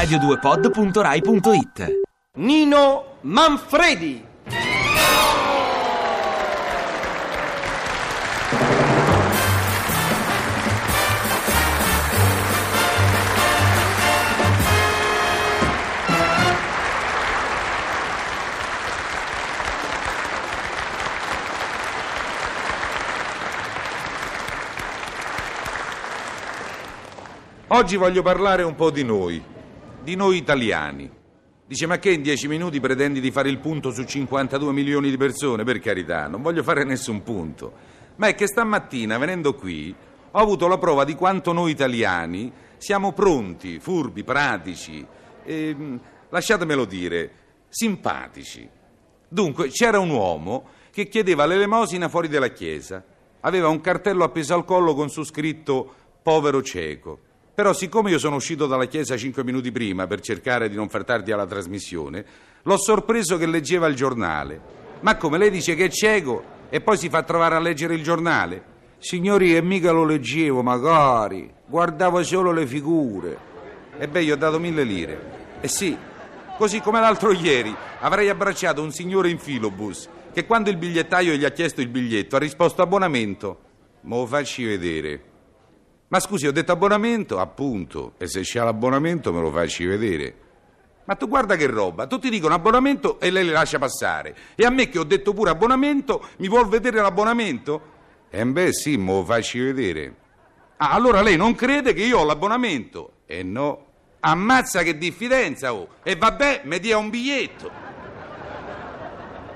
radio2pod.rai.it Nino Manfredi. Oggi voglio parlare un po' di noi, di noi italiani. Dice, ma che in dieci minuti pretendi di fare il punto su 52 milioni di persone? Per carità, non voglio fare nessun punto. Ma è che stamattina, venendo qui, ho avuto la prova di quanto noi italiani siamo pronti, furbi, pratici, e, lasciatemelo dire, simpatici. Dunque, c'era un uomo che chiedeva l'elemosina fuori dalla chiesa. Aveva un cartello appeso al collo con su scritto povero cieco. Però siccome io sono uscito dalla chiesa cinque minuti prima per cercare di non far tardi alla trasmissione, l'ho sorpreso che leggeva il giornale. Ma come lei dice che è cieco e poi si fa trovare a leggere il giornale? Signori, e mica lo leggevo, magari. Guardavo solo le figure. E beh, gli ho dato mille lire. Eh sì, così come l'altro ieri avrei abbracciato un signore in filobus che quando il bigliettaio gli ha chiesto il biglietto ha risposto abbonamento. Ma lo facci vedere. Ma scusi, ho detto abbonamento? Appunto. E se c'è l'abbonamento me lo facci vedere. Ma tu guarda che roba, tutti dicono abbonamento e lei le lascia passare. E a me che ho detto pure abbonamento, mi vuol vedere l'abbonamento? Eh beh sì, me lo facci vedere. Ah, allora lei non crede che io ho l'abbonamento? Eh no. Ammazza che diffidenza, oh. E vabbè, mi dia un biglietto.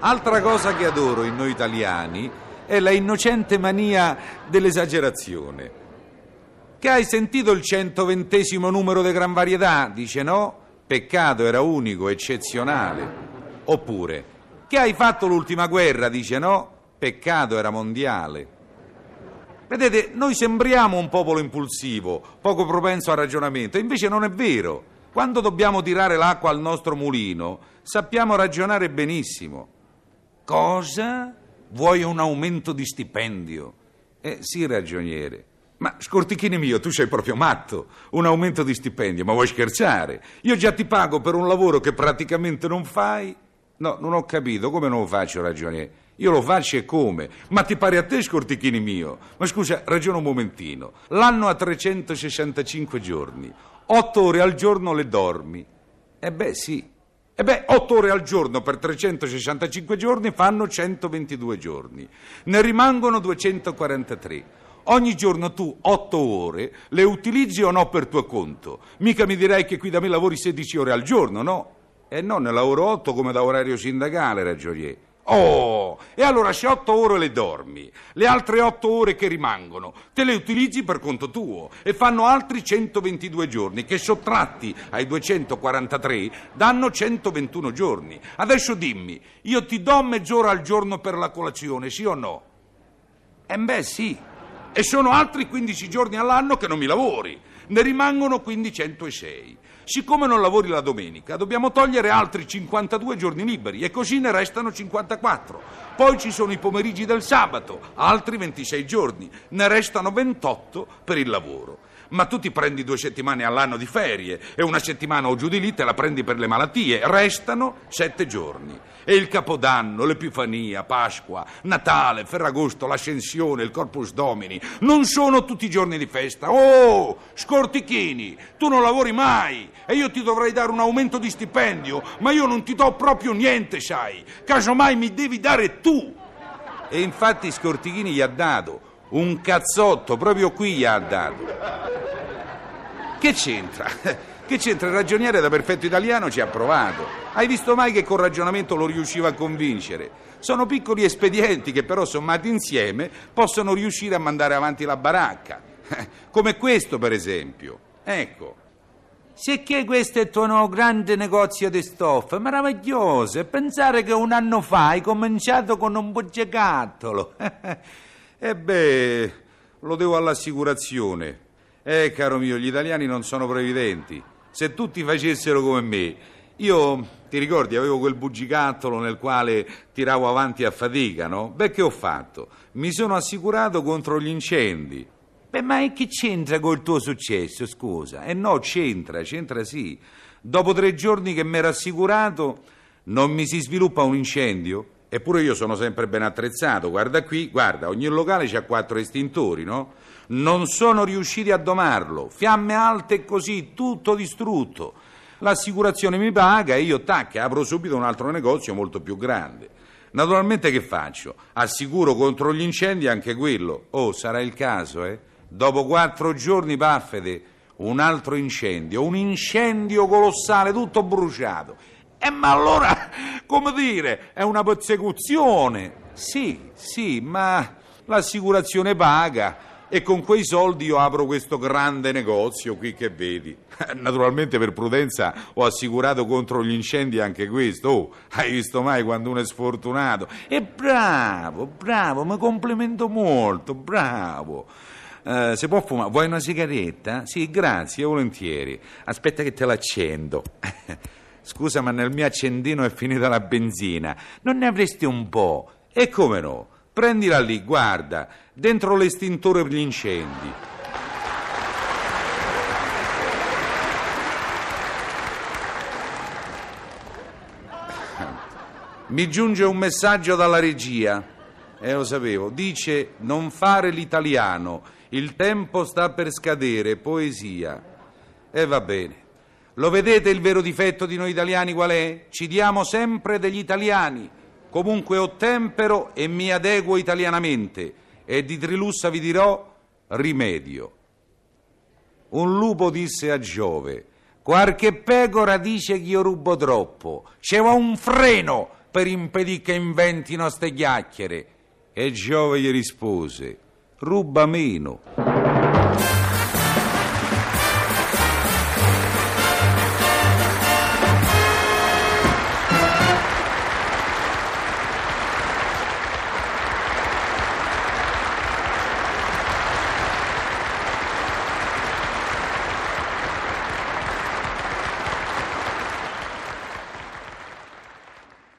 Altra cosa che adoro in noi italiani è la innocente mania dell'esagerazione. Che hai sentito il 120 numero di Gran Varietà? Dice no, peccato, era unico, eccezionale. Oppure, che hai fatto l'ultima guerra? Dice no, peccato, era mondiale. Vedete, noi sembriamo un popolo impulsivo, poco propenso al ragionamento, invece non è vero. Quando dobbiamo tirare l'acqua al nostro mulino, sappiamo ragionare benissimo. Cosa? Vuoi un aumento di stipendio? Eh sì, ragioniere. Ma scortichini mio, tu sei proprio matto. Un aumento di stipendio, ma vuoi scherzare? Io già ti pago per un lavoro che praticamente non fai. No, non ho capito, come non lo faccio ragioniere? Io lo faccio e come? Ma ti pare a te, scortichini mio? Ma scusa, ragiona un momentino. L'anno ha 365 giorni. Otto ore al giorno le dormi. Eh beh, sì. E beh, 8 ore al giorno per 365 giorni fanno 122 giorni. Ne rimangono 243. Ogni giorno tu otto ore le utilizzi o no per tuo conto? Mica mi direi che qui da me lavori 16 ore al giorno, no? E no, ne lavoro 8 come da orario sindacale, ragionier. Oh, e allora se otto ore le dormi, le altre otto ore che rimangono, te le utilizzi per conto tuo e fanno altri 122 giorni che sottratti ai 243 danno 121 giorni. Adesso dimmi, io ti do mezz'ora al giorno per la colazione, sì o no? E beh, sì. E sono altri 15 giorni all'anno che non mi lavori. Ne rimangono quindi 106. Siccome non lavori la domenica, dobbiamo togliere altri 52 giorni liberi e così ne restano 54. Poi ci sono i pomeriggi del sabato, altri 26 giorni. Ne restano 28 per il lavoro ma tu ti prendi due settimane all'anno di ferie e una settimana o giù di lì te la prendi per le malattie. Restano sette giorni. E il Capodanno, l'Epifania, Pasqua, Natale, Ferragosto, l'Ascensione, il Corpus Domini non sono tutti giorni di festa. Oh, scortichini, tu non lavori mai e io ti dovrei dare un aumento di stipendio, ma io non ti do proprio niente, sai. Casomai mi devi dare tu. E infatti Scortichini gli ha dato un cazzotto, proprio qui gli ha dato. Che c'entra? Che c'entra? Il ragioniere da perfetto italiano ci ha provato. Hai visto mai che col ragionamento lo riusciva a convincere? Sono piccoli espedienti che però sommati insieme possono riuscire a mandare avanti la baracca. Come questo, per esempio. Ecco. Sicché questo è il tuo grande negozio di stoffe, meraviglioso. E pensare che un anno fa hai cominciato con un bugigattolo. E beh, lo devo all'assicurazione. Eh, caro mio, gli italiani non sono previdenti. Se tutti facessero come me, io, ti ricordi, avevo quel bugigattolo nel quale tiravo avanti a fatica, no? Beh, che ho fatto? Mi sono assicurato contro gli incendi. Beh, ma che c'entra col tuo successo, scusa? Eh no, c'entra, c'entra sì. Dopo tre giorni che mi ero assicurato, non mi si sviluppa un incendio? Eppure io sono sempre ben attrezzato. Guarda qui, guarda, ogni locale ha quattro estintori, no? Non sono riusciti a domarlo. Fiamme alte e così, tutto distrutto. L'assicurazione mi paga e io, tac, apro subito un altro negozio molto più grande. Naturalmente che faccio? Assicuro contro gli incendi anche quello. Oh, sarà il caso, eh? Dopo quattro giorni, paffete, un altro incendio, un incendio colossale, tutto bruciato. E eh, ma allora, come dire, è una persecuzione. Sì, sì, ma l'assicurazione paga e con quei soldi io apro questo grande negozio qui che vedi. Naturalmente per prudenza ho assicurato contro gli incendi anche questo. Oh, hai visto mai quando uno è sfortunato? E bravo, bravo, mi complimento molto, bravo. Uh, se può fumare? Vuoi una sigaretta? Sì, grazie, volentieri. Aspetta che te l'accendo. Scusa, ma nel mio accendino è finita la benzina. Non ne avresti un po'? E come no? Prendila lì, guarda, dentro l'estintore per gli incendi. Mi giunge un messaggio dalla regia. Eh, lo sapevo. Dice non fare l'italiano. Il tempo sta per scadere. Poesia. E eh, va bene. Lo vedete il vero difetto di noi italiani qual è? Ci diamo sempre degli italiani. Comunque ottempero e mi adeguo italianamente e di Trilussa vi dirò rimedio. Un lupo disse a Giove, qualche pecora dice che io rubo troppo, c'è un freno per impedire che inventino ste chiacchiere. E Giove gli rispose, ruba meno.